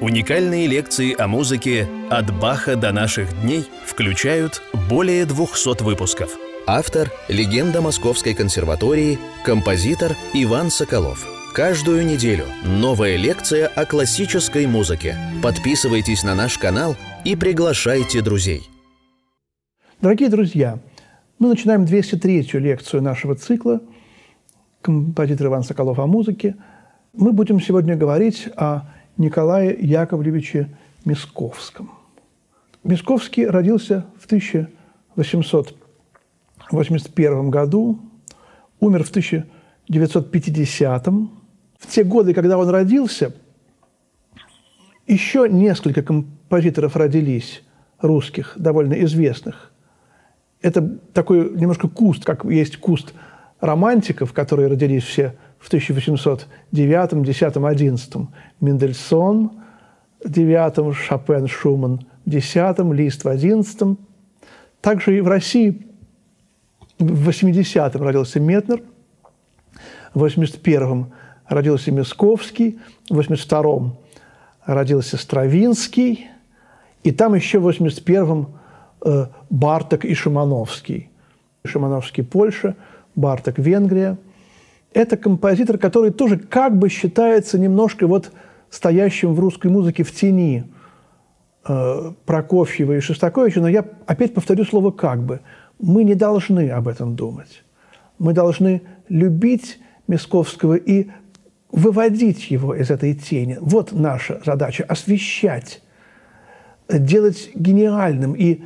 Уникальные лекции о музыке «От Баха до наших дней» включают более 200 выпусков. Автор – легенда Московской консерватории, композитор Иван Соколов. Каждую неделю новая лекция о классической музыке. Подписывайтесь на наш канал и приглашайте друзей. Дорогие друзья, мы начинаем 203-ю лекцию нашего цикла «Композитор Иван Соколов о музыке». Мы будем сегодня говорить о Николае Яковлевиче Мисковском. Мисковский родился в 1881 году, умер в 1950 В те годы, когда он родился, еще несколько композиторов родились, русских, довольно известных. Это такой немножко куст, как есть куст романтиков, которые родились все в 1809, 10, 11. Мендельсон в 9, Шопен, Шуман в 10, Лист в 11. Также и в России в 80-м родился Метнер, в 81-м родился Мисковский, в 82-м родился Стравинский, и там еще в 81-м э, Барток и Шимановский. Шимановский – Польша, Барток – Венгрия – это композитор, который тоже как бы считается немножко вот стоящим в русской музыке в тени э, Прокофьева и Шостаковича, но я опять повторю слово «как бы». Мы не должны об этом думать. Мы должны любить Мисковского и выводить его из этой тени. Вот наша задача – освещать, делать гениальным и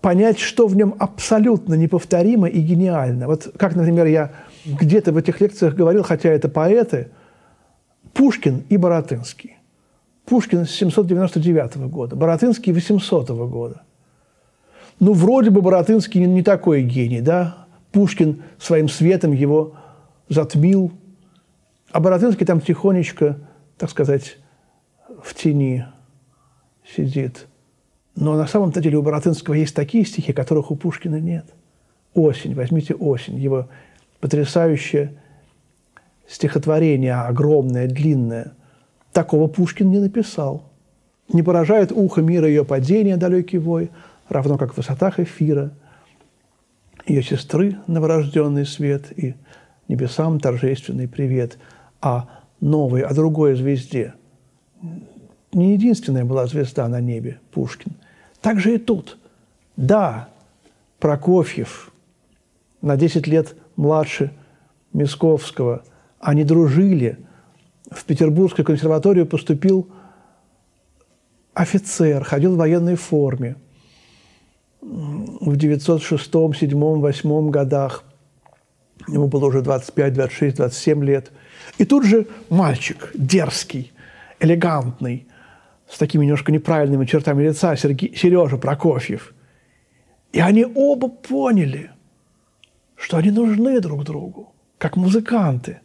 понять, что в нем абсолютно неповторимо и гениально. Вот как, например, я где-то в этих лекциях говорил, хотя это поэты, Пушкин и Боротынский. Пушкин с 799 года, Боротынский 800 года. Ну, вроде бы Боротынский не такой гений, да? Пушкин своим светом его затмил, а Боротынский там тихонечко, так сказать, в тени сидит. Но на самом-то деле у Боротынского есть такие стихи, которых у Пушкина нет. «Осень», возьмите «Осень», его потрясающее стихотворение, огромное, длинное. Такого Пушкин не написал. Не поражает ухо мира ее падения, далекий вой, равно как в высотах эфира, ее сестры новорожденный свет и небесам торжественный привет, а новой, о другой звезде. Не единственная была звезда на небе, Пушкин. Так же и тут. Да, Прокофьев на 10 лет младше Мисковского. Они дружили. В Петербургскую консерваторию поступил офицер, ходил в военной форме. В 906, 7, 8 годах ему было уже 25, 26, 27 лет. И тут же мальчик, дерзкий, элегантный, с такими немножко неправильными чертами лица, Сергей, Сережа Прокофьев. И они оба поняли – что они нужны друг другу, как музыканты.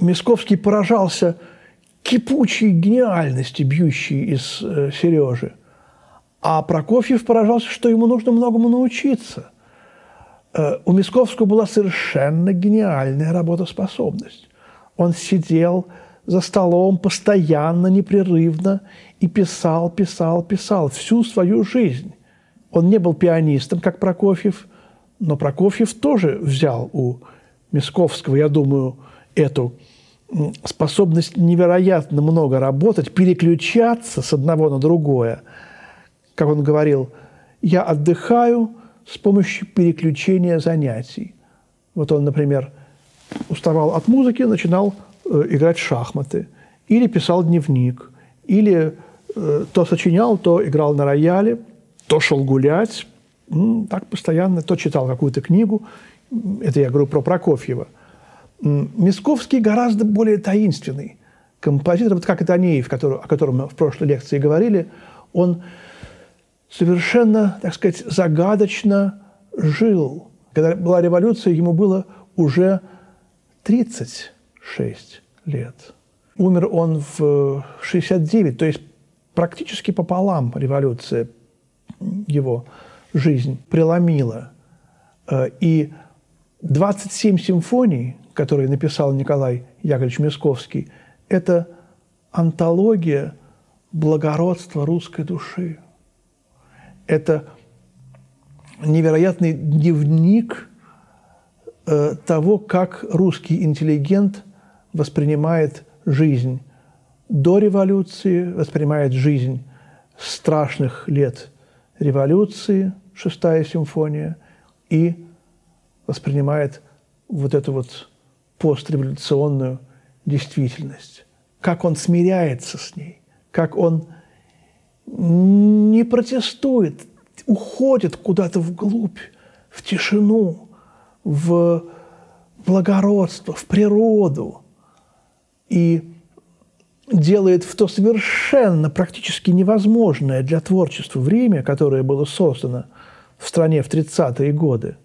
Мисковский поражался кипучей гениальности, бьющей из э, Сережи. А Прокофьев поражался, что ему нужно многому научиться. Э, у Мисковского была совершенно гениальная работоспособность. Он сидел за столом постоянно, непрерывно и писал, писал, писал всю свою жизнь. Он не был пианистом, как Прокофьев – но Прокофьев тоже взял у Мисковского, я думаю, эту способность невероятно много работать, переключаться с одного на другое. Как он говорил, я отдыхаю с помощью переключения занятий. Вот он, например, уставал от музыки, начинал э, играть в шахматы, или писал дневник, или э, то сочинял, то играл на рояле, то шел гулять, так постоянно, то читал какую-то книгу, это я говорю про Прокофьева. Мисковский гораздо более таинственный композитор, вот как Танеев, который, о котором мы в прошлой лекции говорили, он совершенно, так сказать, загадочно жил. Когда была революция, ему было уже 36 лет. Умер он в 69, то есть практически пополам революция его жизнь преломила. Э, и 27 симфоний, которые написал Николай Яковлевич Мясковский, это антология благородства русской души. Это невероятный дневник э, того, как русский интеллигент воспринимает жизнь до революции, воспринимает жизнь страшных лет революции, шестая симфония, и воспринимает вот эту вот постреволюционную действительность. Как он смиряется с ней, как он не протестует, уходит куда-то вглубь, в тишину, в благородство, в природу и делает в то совершенно практически невозможное для творчества время, которое было создано в стране в 30-е годы,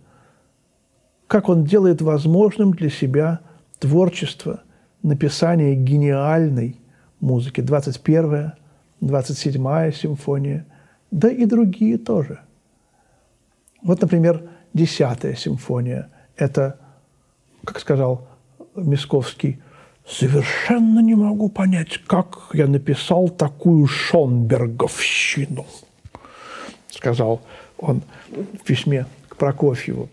как он делает возможным для себя творчество, написание гениальной музыки, 21-я, 27-я симфония, да и другие тоже. Вот, например, 10-я симфония – это, как сказал Мисковский, совершенно не могу понять, как я написал такую Шонберговщину, сказал он в письме к Прокофьеву.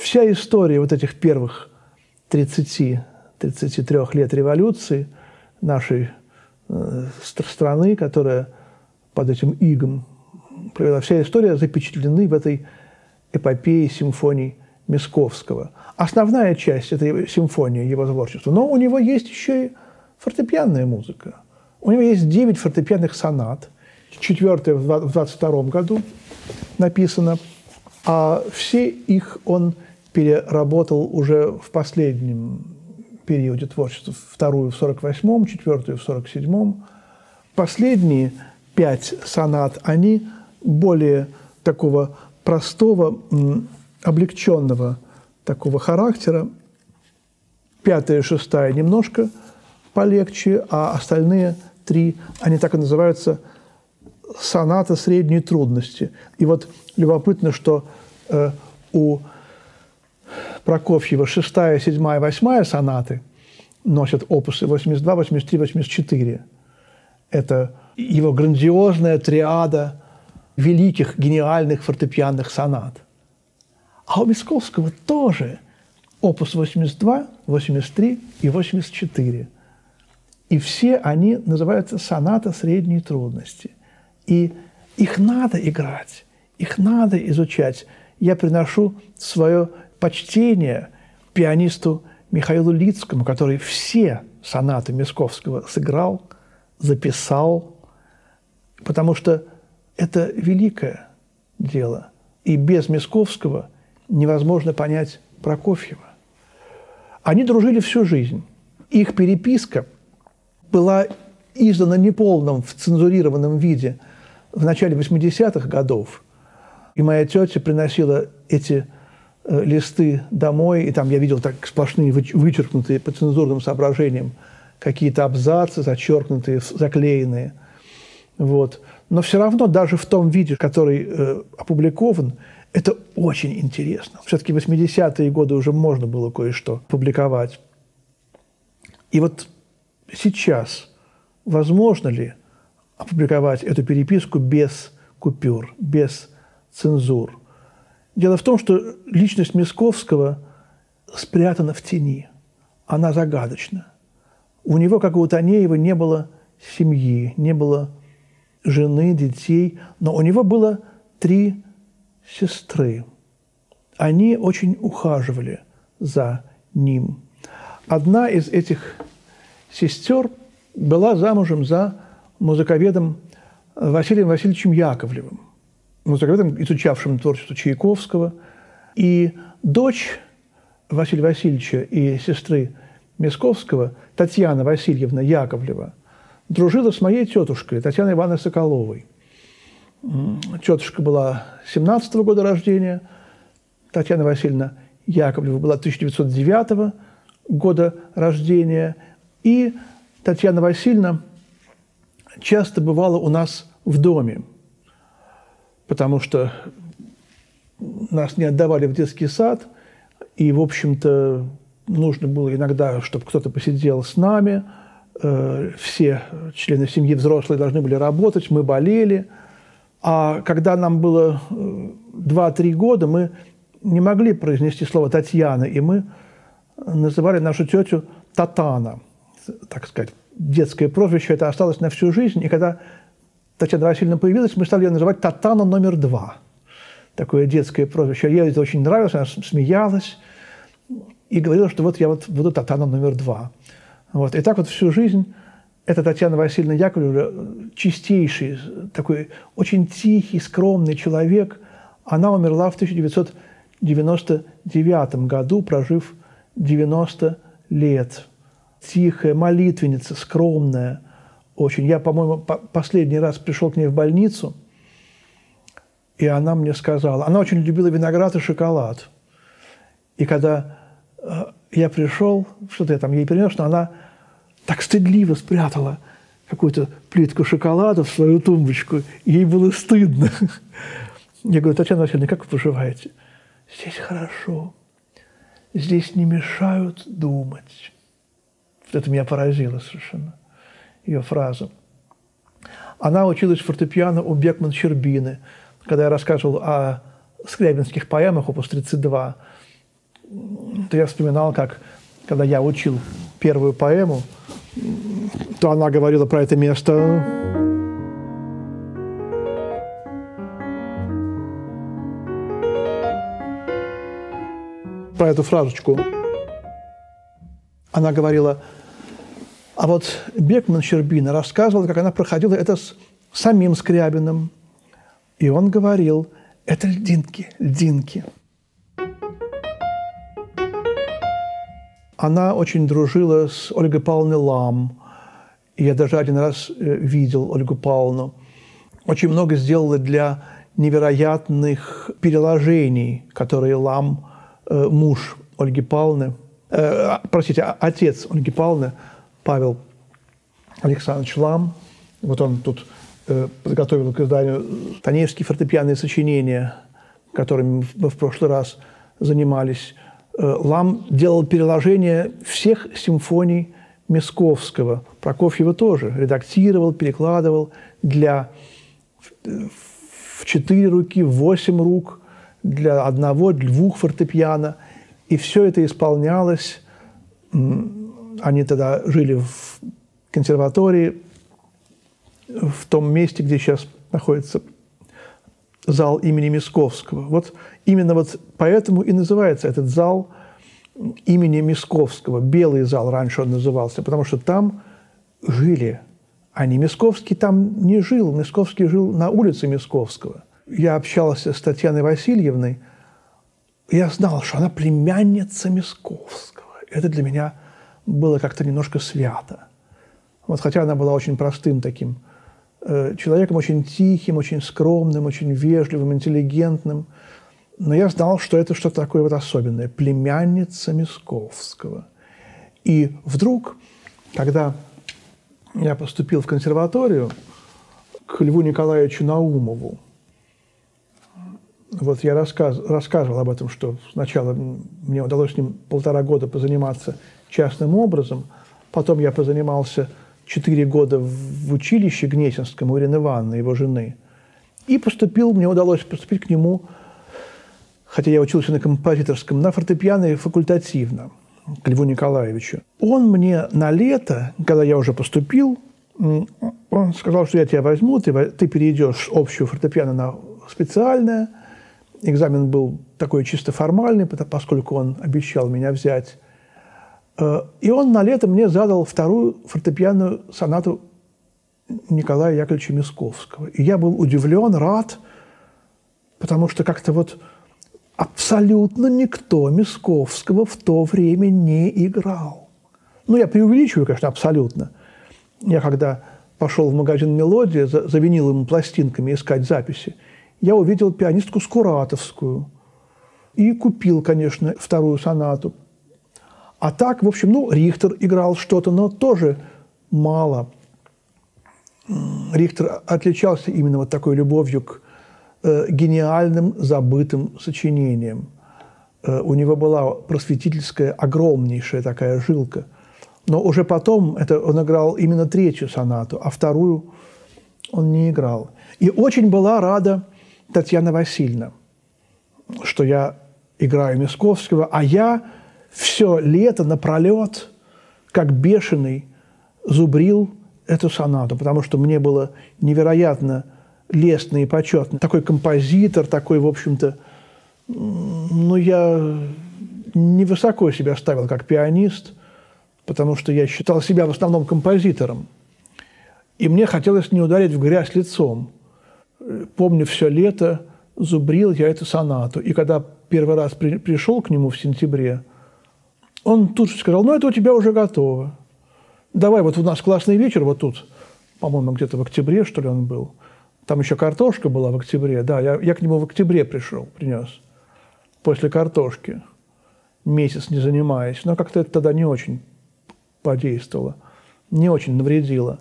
Вся история вот этих первых 30-33 лет революции нашей э, страны, которая под этим игом провела, вся история запечатлены в этой эпопее симфоний Мисковского. Основная часть – это симфония его творчества. Но у него есть еще и фортепианная музыка. У него есть 9 фортепианных сонат. Четвертая в 22 году написано. А все их он переработал уже в последнем периоде творчества. Вторую в 48-м, четвертую в 47-м. Последние пять сонат, они более такого простого, облегченного такого характера. Пятая и шестая немножко полегче, а остальные три, они так и называются соната средней трудности. И вот любопытно, что э, у Прокофьева шестая, седьмая, восьмая сонаты носят опусы 82, 83, 84. Это его грандиозная триада великих, гениальных фортепианных сонат. А у Мисковского тоже опус 82, 83 и 84. И все они называются соната средней трудности. И их надо играть, их надо изучать. Я приношу свое почтение пианисту Михаилу Лицкому, который все сонаты Мисковского сыграл, записал, потому что это великое дело. И без Мисковского невозможно понять Прокофьева. Они дружили всю жизнь. Их переписка была издана неполном, в цензурированном виде в начале 80-х годов. И моя тетя приносила эти э, листы домой, и там я видел так сплошные вычеркнутые по цензурным соображениям какие-то абзацы, зачеркнутые, заклеенные. Вот. Но все равно даже в том виде, который э, опубликован, это очень интересно. Все-таки в 80-е годы уже можно было кое-что публиковать. И вот сейчас возможно ли опубликовать эту переписку без купюр, без цензур? Дело в том, что личность Мисковского спрятана в тени. Она загадочна. У него, как и у Танеева, не было семьи, не было жены, детей, но у него было три сестры. Они очень ухаживали за ним. Одна из этих сестер была замужем за музыковедом Василием Васильевичем Яковлевым, музыковедом, изучавшим творчество Чайковского. И дочь Василия Васильевича и сестры Мисковского, Татьяна Васильевна Яковлева, дружила с моей тетушкой Татьяной Ивановной Соколовой. Тетушка была 17 -го года рождения, Татьяна Васильевна Яковлева была 1909 года рождения, и Татьяна Васильевна часто бывала у нас в доме, потому что нас не отдавали в детский сад, и, в общем-то, нужно было иногда, чтобы кто-то посидел с нами, э, все члены семьи взрослые должны были работать, мы болели. А когда нам было 2-3 года, мы не могли произнести слово «Татьяна», и мы называли нашу тетю Татана, так сказать, детское прозвище, это осталось на всю жизнь. И когда Татьяна Васильевна появилась, мы стали ее называть Татана номер два. Такое детское прозвище. Ей это очень нравилось, она смеялась и говорила, что вот я вот буду Татана номер два. Вот. И так вот всю жизнь эта Татьяна Васильевна Яковлевна, чистейший, такой очень тихий, скромный человек, она умерла в 1999 году, прожив 90 лет. Тихая, молитвенница, скромная очень. Я, по-моему, по последний раз пришел к ней в больницу, и она мне сказала, она очень любила виноград и шоколад. И когда э, я пришел, что-то я там ей принес, но она так стыдливо спрятала какую-то плитку шоколада в свою тумбочку. Ей было стыдно. Я говорю, Татьяна Васильевна, как вы поживаете? Здесь хорошо здесь не мешают думать. Это меня поразило совершенно, ее фраза. Она училась фортепиано у Бекман Щербины. Когда я рассказывал о скрябинских поэмах, опус 32, то я вспоминал, как, когда я учил первую поэму, то она говорила про это место про эту фразочку. Она говорила, а вот Бекман Щербина рассказывал, как она проходила это с самим Скрябиным. И он говорил, это льдинки, льдинки. Она очень дружила с Ольгой Павловной Лам. И я даже один раз э, видел Ольгу Павловну. Очень много сделала для невероятных переложений, которые Лам Э, муж Ольги Павловны, э, простите, отец Ольги Павловны, Павел Александрович Лам, вот он тут э, подготовил к изданию Танеевские фортепианные сочинения, которыми мы в прошлый раз занимались. Э, Лам делал переложение всех симфоний Мисковского. Прокофьева тоже редактировал, перекладывал для в четыре руки, в восемь рук – для одного, двух фортепиано. И все это исполнялось. Они тогда жили в консерватории, в том месте, где сейчас находится зал имени Мисковского. Вот именно вот поэтому и называется этот зал имени Мисковского. Белый зал раньше он назывался, потому что там жили. А не Мисковский там не жил. Мисковский жил на улице Мисковского – я общался с Татьяной Васильевной, я знал, что она племянница Мисковского. Это для меня было как-то немножко свято. Вот, хотя она была очень простым таким э, человеком, очень тихим, очень скромным, очень вежливым, интеллигентным. Но я знал, что это что-то такое вот особенное. Племянница Мисковского. И вдруг, когда я поступил в консерваторию к Льву Николаевичу Наумову, вот я рассказ, рассказывал об этом, что сначала мне удалось с ним полтора года позаниматься частным образом, потом я позанимался четыре года в училище Гнесинском у Ирины Ивановны, его жены, и поступил, мне удалось поступить к нему, хотя я учился на композиторском, на фортепиано и факультативно, к Льву Николаевичу. Он мне на лето, когда я уже поступил, он сказал, что я тебя возьму, ты, ты перейдешь общего фортепиано на специальное – Экзамен был такой чисто формальный, поскольку он обещал меня взять. Э, и он на лето мне задал вторую фортепианную сонату Николая Яковлевича Мисковского. И я был удивлен, рад, потому что как-то вот абсолютно никто Мисковского в то время не играл. Ну, я преувеличиваю, конечно, абсолютно. Я когда пошел в магазин «Мелодия» за, виниловыми пластинками искать записи – я увидел пианистку Скуратовскую и купил, конечно, вторую сонату. А так, в общем, ну, Рихтер играл что-то, но тоже мало. Рихтер отличался именно вот такой любовью к э, гениальным забытым сочинениям. Э, у него была просветительская, огромнейшая такая жилка. Но уже потом это он играл именно третью сонату, а вторую он не играл. И очень была рада Татьяна Васильевна, что я играю Мисковского, а я все лето напролет, как бешеный, зубрил эту сонату, потому что мне было невероятно лестно и почетно. Такой композитор, такой, в общем-то, ну, я невысоко себя ставил как пианист, потому что я считал себя в основном композитором. И мне хотелось не ударить в грязь лицом. Помню, все лето зубрил я эту сонату. И когда первый раз при, пришел к нему в сентябре, он тут же сказал, ну, это у тебя уже готово. Давай, вот у нас классный вечер, вот тут, по-моему, где-то в октябре, что ли, он был. Там еще картошка была в октябре. Да, я, я к нему в октябре пришел, принес. После картошки. Месяц не занимаясь. Но как-то это тогда не очень подействовало. Не очень навредило.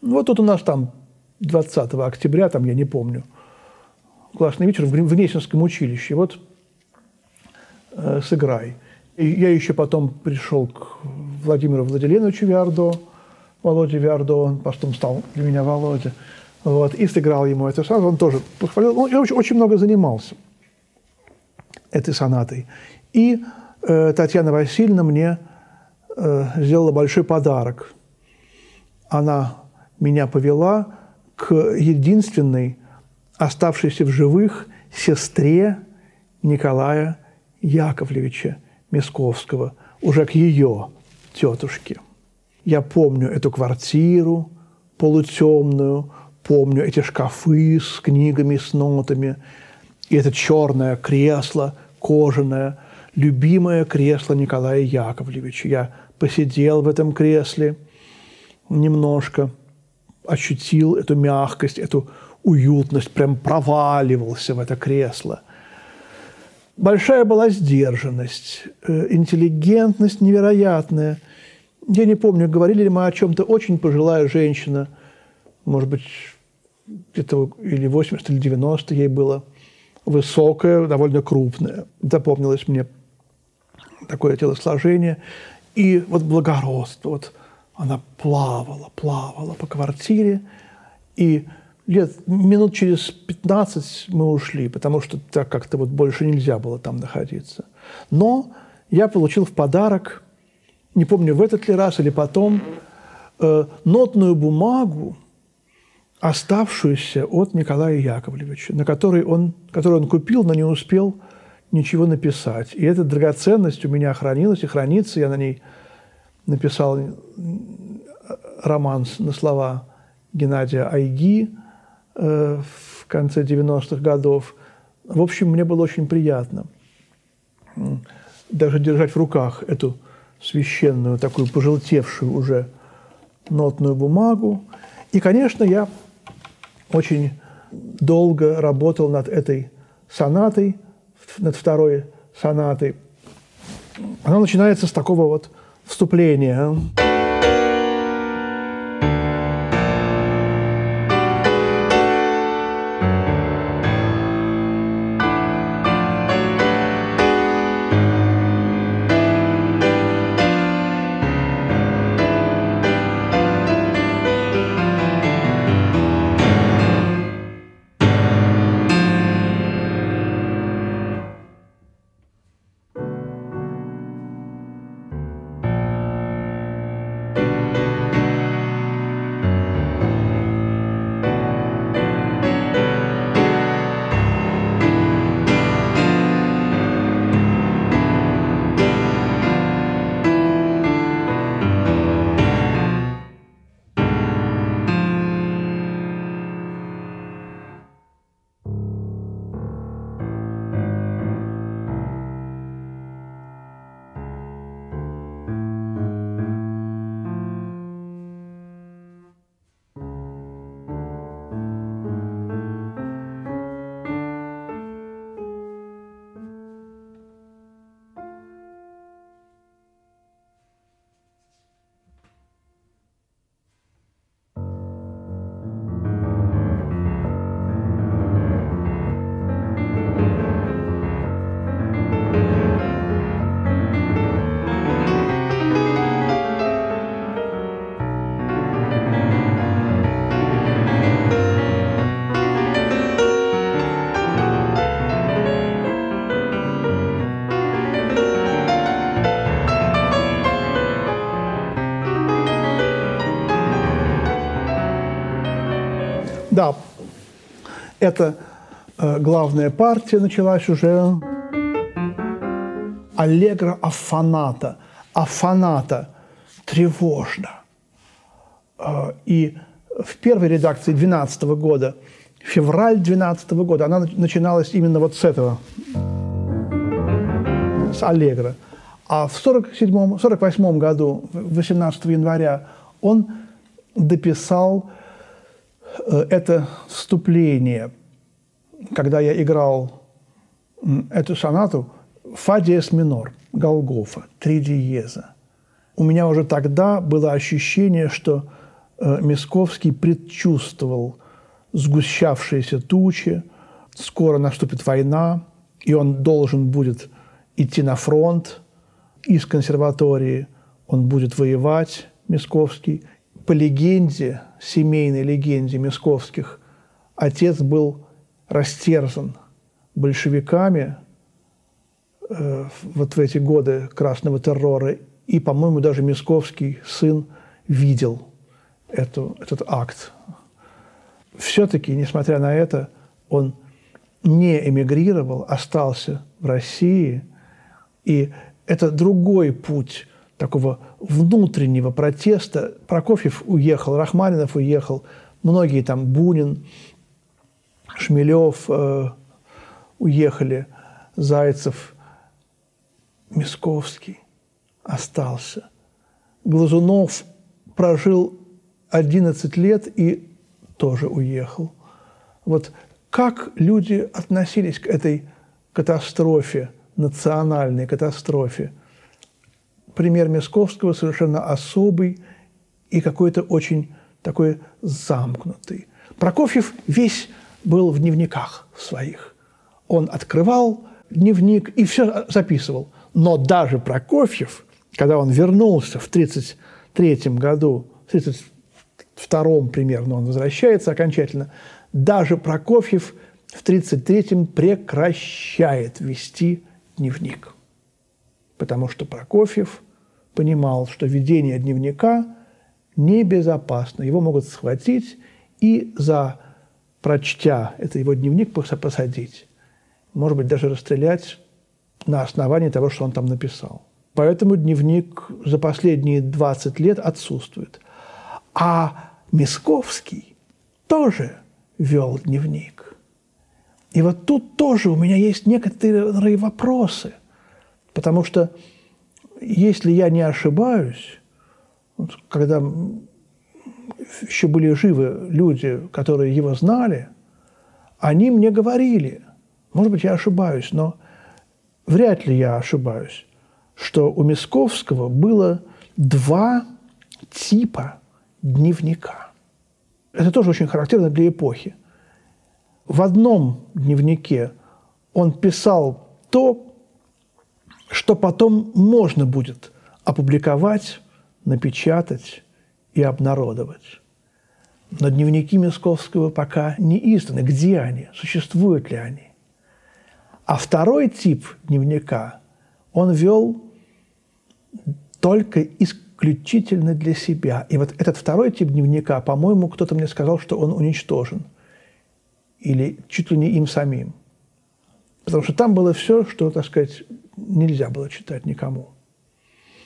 Вот тут у нас там 20 октября, там я не помню, классный вечер в Гнесинском училище. Вот э, сыграй. И я еще потом пришел к Владимиру Владиленовичу Виардо, Володе Виардо, он потом стал для меня Володя. Вот, и сыграл ему это сразу, он тоже похвалил. Он очень, очень много занимался этой сонатой. И э, Татьяна Васильевна мне э, сделала большой подарок. Она меня повела к единственной оставшейся в живых сестре Николая Яковлевича Мисковского, уже к ее тетушке. Я помню эту квартиру полутемную, помню эти шкафы с книгами, с нотами, и это черное кресло кожаное, любимое кресло Николая Яковлевича. Я посидел в этом кресле немножко, ощутил эту мягкость, эту уютность, прям проваливался в это кресло – Большая была сдержанность, э, интеллигентность невероятная. Я не помню, говорили ли мы о чем-то. Очень пожилая женщина, может быть, где-то или 80, или 90 ей было. Высокая, довольно крупная. Запомнилось мне такое телосложение. И вот благородство. Вот она плавала, плавала по квартире. И лет, минут через 15 мы ушли, потому что так как-то вот больше нельзя было там находиться. Но я получил в подарок, не помню, в этот ли раз или потом, э, нотную бумагу, оставшуюся от Николая Яковлевича, на которой он, которую он купил, но не успел ничего написать. И эта драгоценность у меня хранилась и хранится. Я на ней написал роман на слова Геннадия Айги – Э, в конце 90-х годов. В общем, мне было очень приятно даже держать в руках эту священную, такую пожелтевшую уже нотную бумагу. И, конечно, я очень долго работал над этой сонатой, над второй сонатой. Она начинается с такого вот вступления. Да, это э, главная партия началась уже. Аллегро афаната. Афаната тревожно. Э, и в первой редакции 2012 года, февраль 2012 года, она начиналась именно вот с этого, с Аллегро. А в 1947-1948 году, 18 января, он дописал это вступление, когда я играл эту сонату «Фа диез минор», Голгофа, три диеза. У меня уже тогда было ощущение, что э, Мисковский предчувствовал сгущавшиеся тучи, скоро наступит война, и он должен будет идти на фронт из консерватории, он будет воевать, Мисковский. По легенде, семейной легенде Мисковских, отец был растерзан большевиками э, вот в эти годы красного террора и, по-моему, даже Мисковский сын видел эту, этот акт. Все-таки, несмотря на это, он не эмигрировал, остался в России. И это другой путь такого внутреннего протеста. Прокофьев уехал, Рахманинов уехал, многие там, Бунин, Шмелев э, уехали, Зайцев, Мисковский остался. Глазунов прожил 11 лет и тоже уехал. Вот как люди относились к этой катастрофе, национальной катастрофе? Пример Мисковского совершенно особый и какой-то очень такой замкнутый. Прокофьев весь был в дневниках своих. Он открывал дневник и все записывал. Но даже Прокофьев когда он вернулся в 1933 году, в 1932 примерно он возвращается окончательно, даже Прокофьев в 1933 прекращает вести дневник. Потому что Прокофьев понимал, что ведение дневника небезопасно. Его могут схватить и за прочтя это его дневник посадить. Может быть, даже расстрелять на основании того, что он там написал. Поэтому дневник за последние 20 лет отсутствует. А Мисковский тоже вел дневник. И вот тут тоже у меня есть некоторые вопросы. Потому что, если я не ошибаюсь, когда еще были живы люди, которые его знали, они мне говорили, может быть, я ошибаюсь, но вряд ли я ошибаюсь, что у Мисковского было два типа дневника. Это тоже очень характерно для эпохи. В одном дневнике он писал то, что потом можно будет опубликовать, напечатать и обнародовать. Но дневники Мисковского пока не изданы. Где они? Существуют ли они? А второй тип дневника он вел только исключительно для себя. И вот этот второй тип дневника, по-моему, кто-то мне сказал, что он уничтожен. Или чуть ли не им самим. Потому что там было все, что, так сказать, нельзя было читать никому.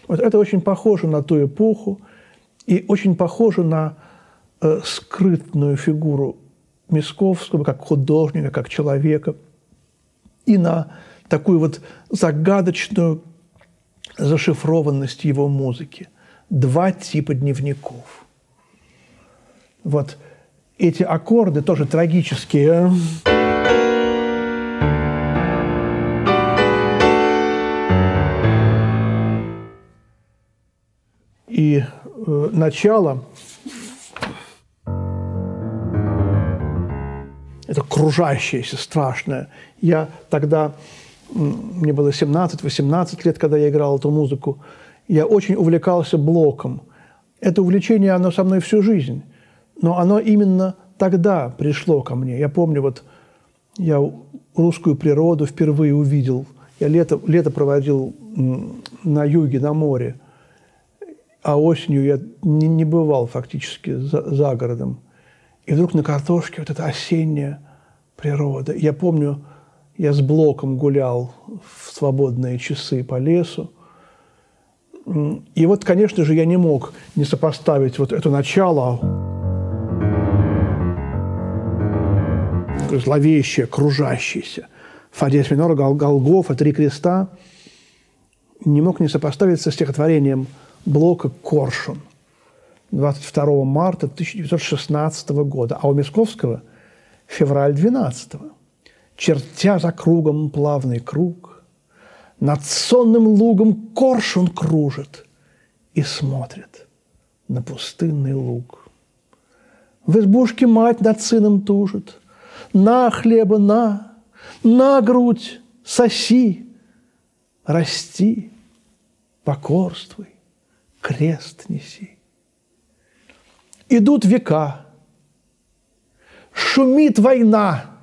Вот это очень похоже на ту эпоху и очень похоже на э, скрытную фигуру Мисковского как художника, как человека, и на такую вот загадочную зашифрованность его музыки. Два типа дневников. Вот эти аккорды тоже трагические. И э, начало это кружащееся, страшное. Я тогда мне было 17-18 лет, когда я играл эту музыку, я очень увлекался блоком. Это увлечение, оно со мной всю жизнь. Но оно именно тогда пришло ко мне. Я помню, вот я русскую природу впервые увидел. Я лето, лето проводил на юге, на море. А осенью я не, не бывал фактически за, за городом. И вдруг на картошке вот эта осенняя природа. Я помню, я с блоком гулял в свободные часы по лесу. И вот, конечно же, я не мог не сопоставить вот это начало, зловещее, кружащееся, фа диез минор, гол, Голгофа, три креста, не мог не сопоставить со стихотворением Блока «Коршун» 22 марта 1916 года, а у Мисковского – февраль 12 -го. Чертя за кругом плавный круг, над сонным лугом коршун кружит и смотрит на пустынный луг. В избушке мать над сыном тужит, на хлеба, на, на грудь, соси, расти, покорствуй, крест неси. Идут века, шумит война,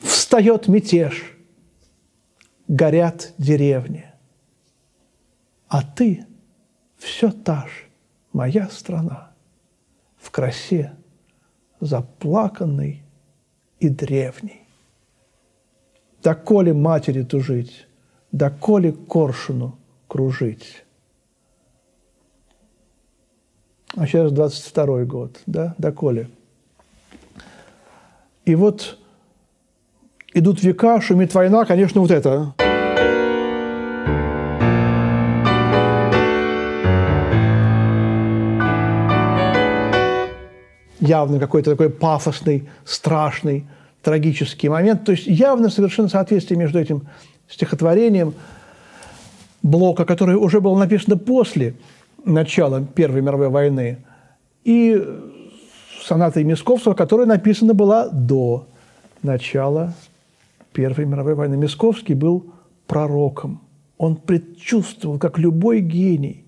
встает мятеж, горят деревни. А ты все та же, моя страна, в красе заплаканный и древний. Доколе матери тужить, доколе коршуну кружить. А сейчас 22 год, да, доколе. И вот идут века, шумит война, конечно, вот это. Явно какой-то такой пафосный, страшный, трагический момент. То есть явно совершенно соответствие между этим стихотворением Блока, которое уже было написано после начала Первой мировой войны, и сонатой Мисковского, которая написана была до начала Первой мировой войны. Мисковский был пророком. Он предчувствовал, как любой гений,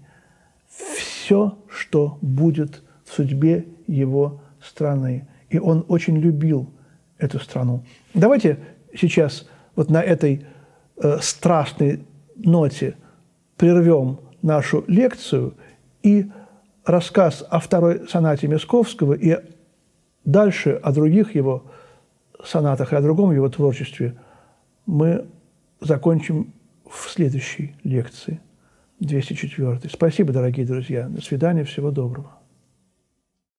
все, что будет в судьбе его страны. И он очень любил эту страну. Давайте сейчас вот на этой э, страшной ноте прервем нашу лекцию и рассказ о второй сонате Мисковского и дальше о других его сонатах и о другом его творчестве мы закончим в следующей лекции, 204. Спасибо, дорогие друзья. До свидания. Всего доброго.